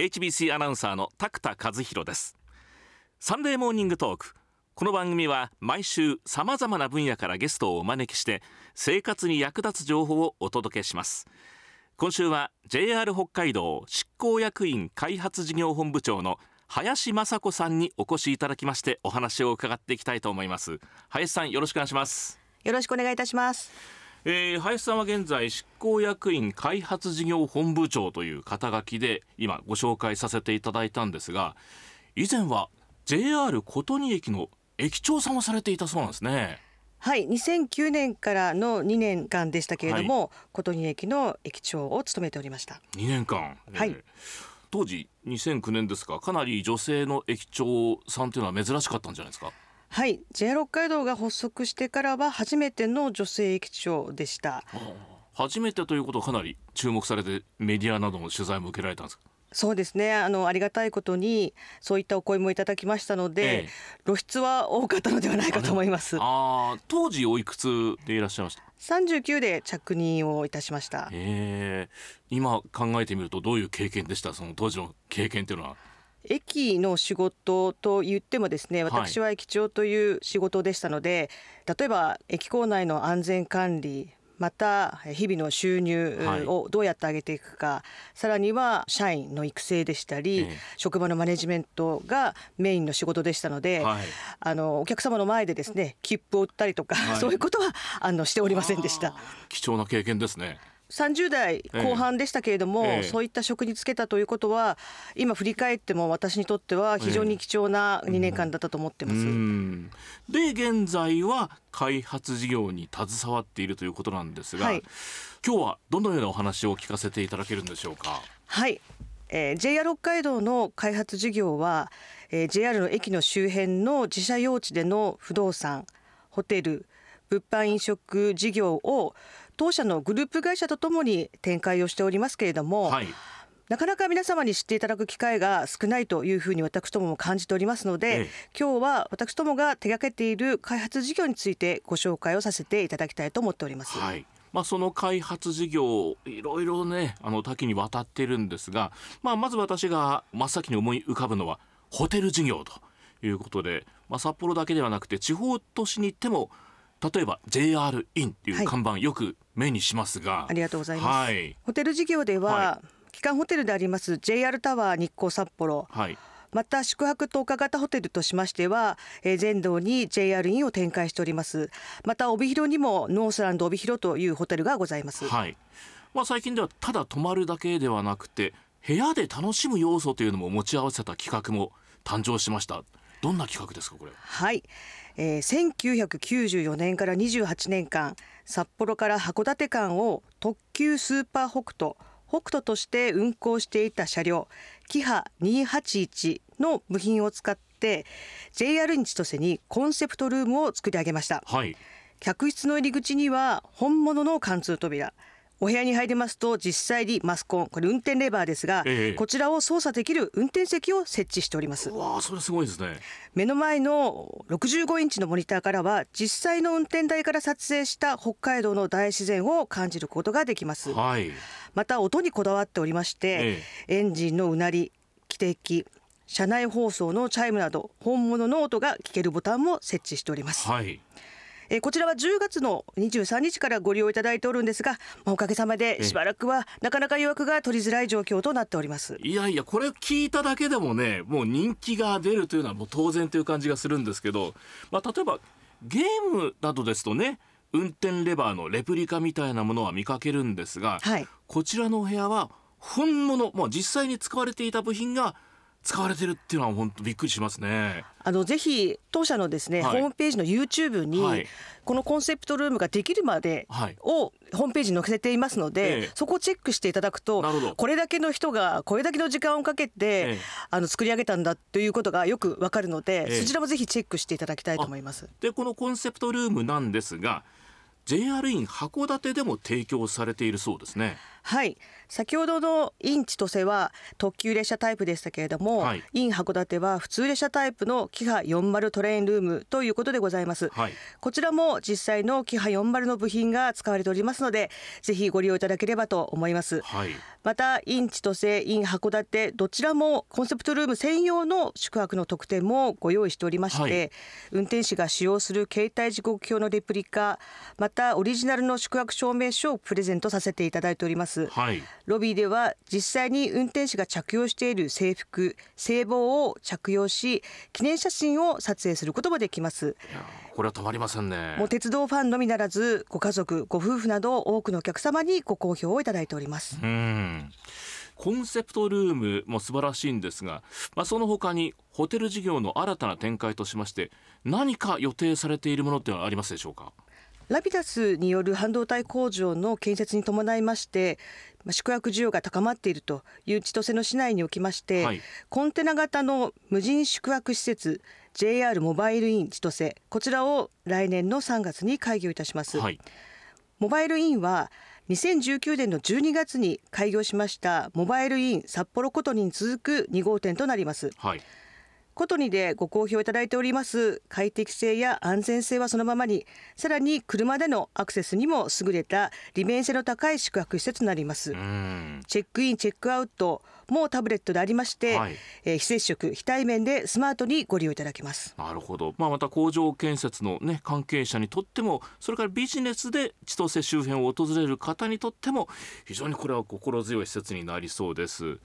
HBC アナウンサーの拓田和弘です。サンデーモーニングトーク。この番組は毎週さまざまな分野からゲストをお招きして生活に役立つ情報をお届けします。今週は JR 北海道執行役員開発事業本部長の林雅子さんにお越しいただきましてお話を伺っていきたいと思います。林さんよろしくお願いします。よろしくお願いいたします。えー、林さんは現在執行役員開発事業本部長という肩書きで今ご紹介させていただいたんですが以前は JR 琴仁駅の駅長さんをされていたそうなんですね。はい2009年からの2年間でしたけれども、はい、琴仁駅の駅長を務めておりました。2年間、はい、当時2009年ですかかなり女性の駅長さんというのは珍しかったんじゃないですか？はい。JR 北海道が発足してからは初めての女性駅長でした。初めてということはかなり注目されてメディアなどの取材も受けられたんですか？そうですね。あのありがたいことにそういったお声もいただきましたので、ええ、露出は多かったのではないかと思います。あ当時おいくつでいらっしゃいました？39で着任をいたしました。え。今考えてみるとどういう経験でした？その当時の経験というのは駅の仕事と言ってもですね私は駅長という仕事でしたので、はい、例えば駅構内の安全管理また日々の収入をどうやって上げていくか、はい、さらには社員の育成でしたり、ええ、職場のマネジメントがメインの仕事でしたので、はい、あのお客様の前でですね切符を売ったりとか、はい、そういうことはあのしておりませんでした。貴重な経験ですね。30代後半でしたけれども、ええ、そういった職に就けたということは今振り返っても私にとっては非常に貴重な2年間だったと思ってます。で現在は開発事業に携わっているということなんですが、はい、今日はどのようなお話を聞かせていただけるんでしょうか？はい、えー、JR 北海道の開発事業は、えー、JR の駅の周辺の自社用地での不動産ホテル物販飲食事業を当社のグループ会社とともに展開をしておりますけれども、はい、なかなか皆様に知っていただく機会が少ないというふうに私どもも感じておりますので、ええ、今日は私どもが手掛けている開発事業についてご紹介をさせていただきたいと思っております。はい。まあ、その開発事業いろいろねあの多岐にわたっているんですが、まあ、まず私が真っ先に思い浮かぶのはホテル事業ということで、まあ、札幌だけではなくて地方都市に行っても例えば JR インっていう看板、よく目にしますが。ありがとうございます、はい、ホテル事業では、はい、基幹ホテルであります JR タワー日光札幌、はい、また宿泊特化型ホテルとしましては、えー、全道に JR インを展開しております。また帯広にもノースランド帯広というホテルがございます、はい。まあ、最近ではただ泊まるだけではなくて部屋で楽しむ要素というのも持ち合わせた企画も誕生しました。どんな企画ですかこれはいえー、1994年から28年間札幌から函館間を特急スーパー北斗北斗として運行していた車両キハ281の部品を使って JR 日千歳にコンセプトルームを作り上げました、はい、客室の入り口には本物の貫通扉お部屋に入りますと実際にマスコンこれ運転レバーですが、ええ、こちらを操作できる運転席を設置しております。わあそれすごいですね。目の前の65インチのモニターからは実際の運転台から撮影した北海道の大自然を感じることができます、はい、また音にこだわっておりまして、え、エンジンのうなり汽笛車内放送のチャイムなど本物の音が聞けるボタンも設置しております、はいえこちらは10月の23日からご利用いただいておるんですが、まあ、おかげさまでしばらくはなかなか予約が取りづらい状況となっております。いやいやこれ聞いただけでもねもう人気が出るというのはもう当然という感じがするんですけど、まあ、例えばゲームなどですとね運転レバーのレプリカみたいなものは見かけるんですが、はい、こちらのお部屋は本物、まあ、実際に使われていた部品が使われてるっていうのは本当びっくりしますね。あのぜひ当社のですね、はい、ホームページの YouTube に、はい、このコンセプトルームができるまでをホームページに載せていますので、そこをチェックしていただくとこれだけの人がこれだけの時間をかけて、えあの作り上げたんだということがよくわかるので、え、そちらもぜひチェックしていただきたいと思います。でこのコンセプトルームなんですが JR イン函館でも提供されているそうですね。はい。先ほどの in 千歳は特急列車タイプでしたけれども、はい。in 函館は普通列車タイプのキハ40トレインルームということでございます、はい。こちらも実際のキハ40の部品が使われておりますのでぜひご利用いただければと思います。はい。またイン千歳イン函館どちらもコンセプトルーム専用の宿泊の特典もご用意しておりまして、はい。運転士が使用する携帯時刻表のレプリカまたオリジナルの宿泊証明書をプレゼントさせていただいておりますはい。ロビーでは実際に運転士が着用している制服制帽を着用し記念写真を撮影することもできます。これはたまりませんね。もう鉄道ファンのみならずご家族ご夫婦など多くのお客様にご好評をいただいております。うん。コンセプトルームも素晴らしいんですが、まあ、その他にホテル事業の新たな展開としまして何か予定されているものってはありますでしょうか？ラピダスによる半導体工場の建設に伴いましてまあ宿泊需要が高まっているという千歳の市内におきまして、はい。コンテナ型の無人宿泊施設 JR モバイルイン千歳こちらを来年の3月に開業いたします、はい。モバイルインは2019年の12月に開業しましたモバイルイン札幌コトニに続く2号店となります。はいコトニでご好評いただいております。快適性や安全性はそのままにさらに車でのアクセスにも優れた利便性の高い宿泊施設となります。うん。チェックインチェックアウトもタブレットでありまして、はい。えー非接触非対面でスマートにご利用いただけます。なるほど、まあ、また工場建設の、ね、関係者にとってもそれからビジネスで千歳周辺を訪れる方にとっても非常にこれは心強い施設になりそうです。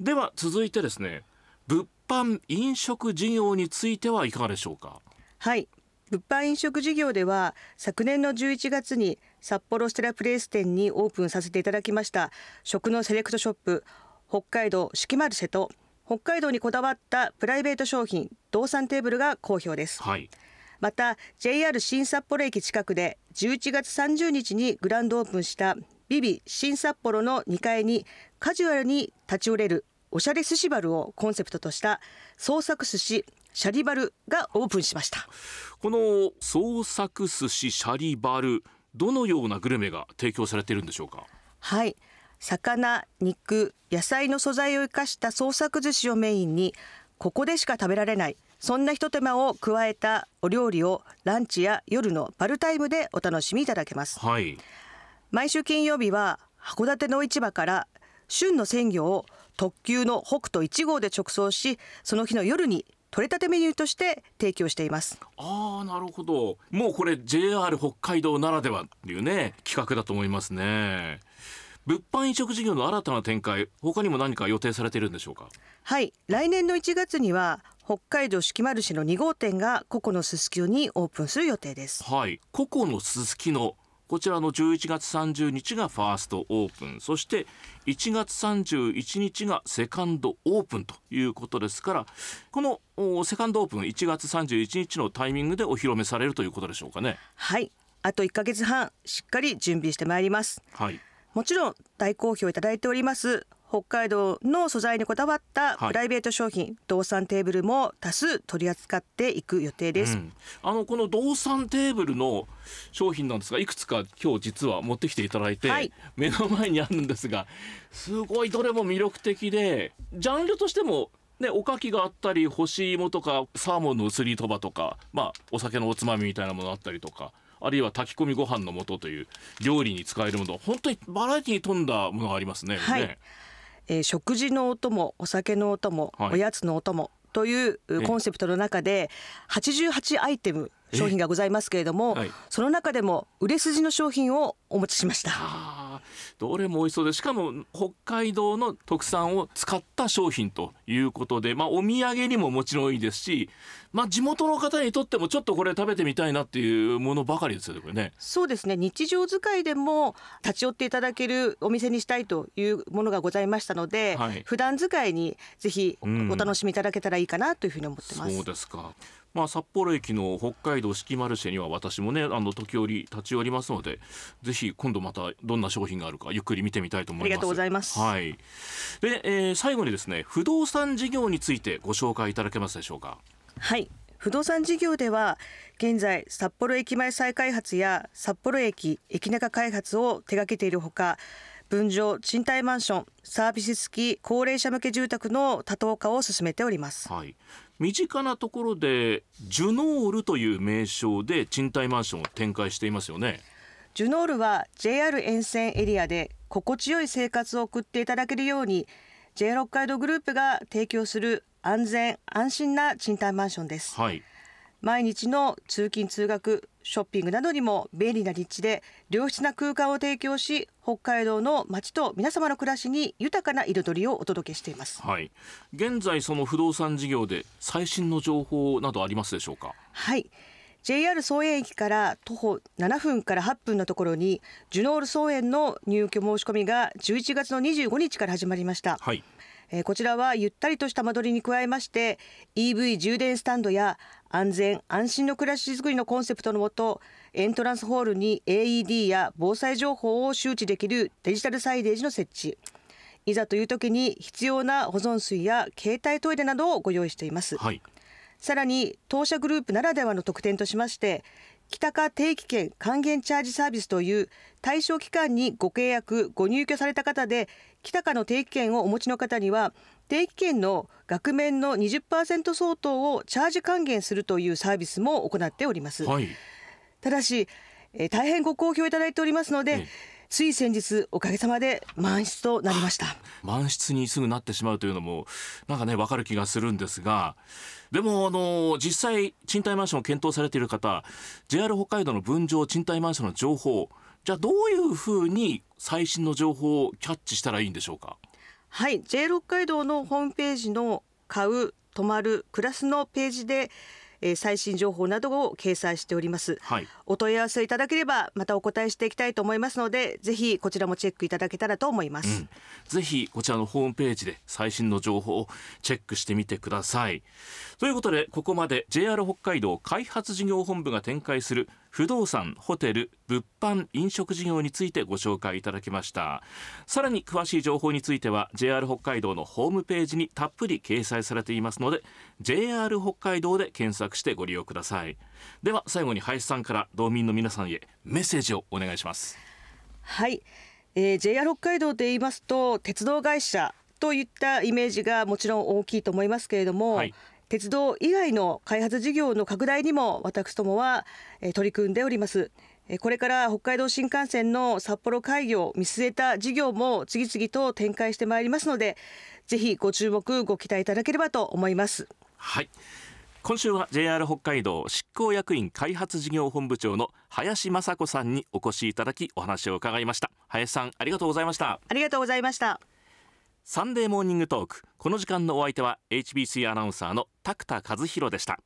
では続いてですね物販飲食事業についてはいかがでしょうか？はい。物販飲食事業では昨年の11月に札幌ステラプレイス店にオープンさせていただきました食のセレクトショップ北海道四季マルシェと北海道にこだわったプライベート商品動産テーブルが好評です。はい。また JR 新札幌駅近くで11月30日にグランドオープンしたビビ新札幌の2階にカジュアルに立ち寄れるおしゃれ寿司バルをコンセプトとした創作寿司シャリバルがオープンしました。この創作寿司シャリバルどのようなグルメが提供されているんでしょうか？はい。魚肉野菜の素材を生かした創作寿司をメインにここでしか食べられないそんなひと手間を加えたお料理をランチや夜のバルタイムでお楽しみいただけます。はい。毎週金曜日は函館の市場から旬の鮮魚を特急の北斗1号で直送しその日の夜に取れたてメニューとして提供しています。ああなるほど。もうこれ JR 北海道ならではっていうね企画だと思いますね。物販飲食事業の新たな展開他にも何か予定されているんでしょうか？はい。来年の1月には北海道四季マルシェの2号店がココのすすきのにオープンする予定です。はい。ココのすすきのこちらの11月30日がファーストオープン。そして1月31日がセカンドオープンということですからこのおセカンドオープン1月31日のタイミングでお披露目されるということでしょうかね。はい。あと1ヶ月半しっかり準備してまいります。はい。もちろん大好評いただいております北海道の素材にこだわったはい。プライベート商品、動産テーブルも多数取り扱っていく予定です、うん。あのこの動産テーブルの商品なんですがいくつか今日実は持ってきていただいて、はい。目の前にあるんですがすごいどれも魅力的でジャンルとしてもね、おかきがあったり干し芋とかサーモンの薄りそばとか、まあ、お酒のおつまみみたいなものあったりとかあるいは炊き込みご飯の素という料理に使えるもの本当にバラエティに富んだものがありますね。はい。ねえー食事のお供お酒のお供、はい。おやつのお供というえコンセプトの中で88アイテム商品がございますけれども、はい。その中でも売れ筋の商品をお持ちしましたどれも美味しそうでしかも北海道の特産を使った商品ということで、まあ、お土産にももちろんいいですし、まあ、地元の方にとってもちょっとこれ食べてみたいなっていうものばかりですよねこれね。そうですね日常使いでも立ち寄っていただけるお店にしたいというものがございましたので、はい普段使いにぜひお楽しみいただけたらいいかなというふうに思ってます。そうですかまあ、札幌駅の北海道四季マルシェには私もねあの時折立ち寄りますのでぜひ今度またどんな商品があるかゆっくり見てみたいと思います。ありがとうございます。はい。で、えー最後にですね不動産事業についてご紹介いただけますでしょうか？はい。不動産事業では現在札幌駅前再開発や札幌駅駅中開発を手掛けているほか分譲賃貸マンションサービス付き高齢者向け住宅の多棟化を進めております。はい身近なところでジュノールという名称で賃貸マンションを展開していますよね。ジュノールは JR 沿線エリアで心地よい生活を送っていただけるように JR 北海道グループが提供する安全安心な賃貸マンションです。はい毎日の通勤通学ショッピングなどにも便利な立地で良質な空間を提供し北海道の街と皆様の暮らしに豊かな彩りをお届けしています。はい。現在その不動産事業で最新の情報などありますでしょうか？はい。JR 総園駅から徒歩7分から8分のところにジュノール総園の入居申し込みが11月の25日から始まりました。はい。えーこちらはゆったりとした間取りに加えまして EV 充電スタンドや安全安心の暮らしづくりのコンセプトのもとエントランスホールに AED や防災情報を周知できるデジタルサイレージの設置。いざという時に必要な保存水や携帯トイレなどをご用意しています。はい。さらに当社グループならではの特典としまして北か定期券還元チャージサービスという対象期間にご契約ご入居された方で北かの定期券をお持ちの方には定期券の額面の20%相当をチャージ還元するというサービスも行っております、はい。ただし、えー大変ご好評いただいておりますので、ええ。つい先日おかげさまで満室となりました。満室にすぐなってしまうというのもなんかね分かる気がするんですがでもあの実際賃貸マンションを検討されている方 JR 北海道の分譲賃貸マンションの情報じゃあどういうふうに最新の情報をキャッチしたらいいんでしょうか？はい JR 北海道のホームページの買う泊まる暮らすのページで、えー最新情報などを掲載しております。はい。お問い合わせいただければまたお答えしていきたいと思いますのでぜひこちらもチェックいただけたらと思います、ぜひこちらのホームページで最新の情報をチェックしてみてください。ということでここまで JR 北海道開発事業本部が展開する不動産ホテル物販飲食事業についてご紹介いただきました。さらに詳しい情報については JR 北海道のホームページにたっぷり掲載されていますので JR 北海道で検索してご利用ください。では最後に林さんから道民の皆さんへメッセージをお願いします。はい、えー、JR 北海道で言いますと鉄道会社といったイメージがもちろん大きいと思いますけれども、はい鉄道以外の開発事業の拡大にも私どもは、えー取り組んでおります。えーこれから北海道新幹線の札幌開業を見据えた事業も次々と展開してまいりますのでぜひご注目ご期待いただければと思います。はい今週は JR 北海道執行役員開発事業本部長の林雅子さんにお越しいただきお話を伺いました林さんありがとうございましたありがとうございました。サンデーモーニングトーク。この時間のお相手は HBC アナウンサーの拓田和弘でした。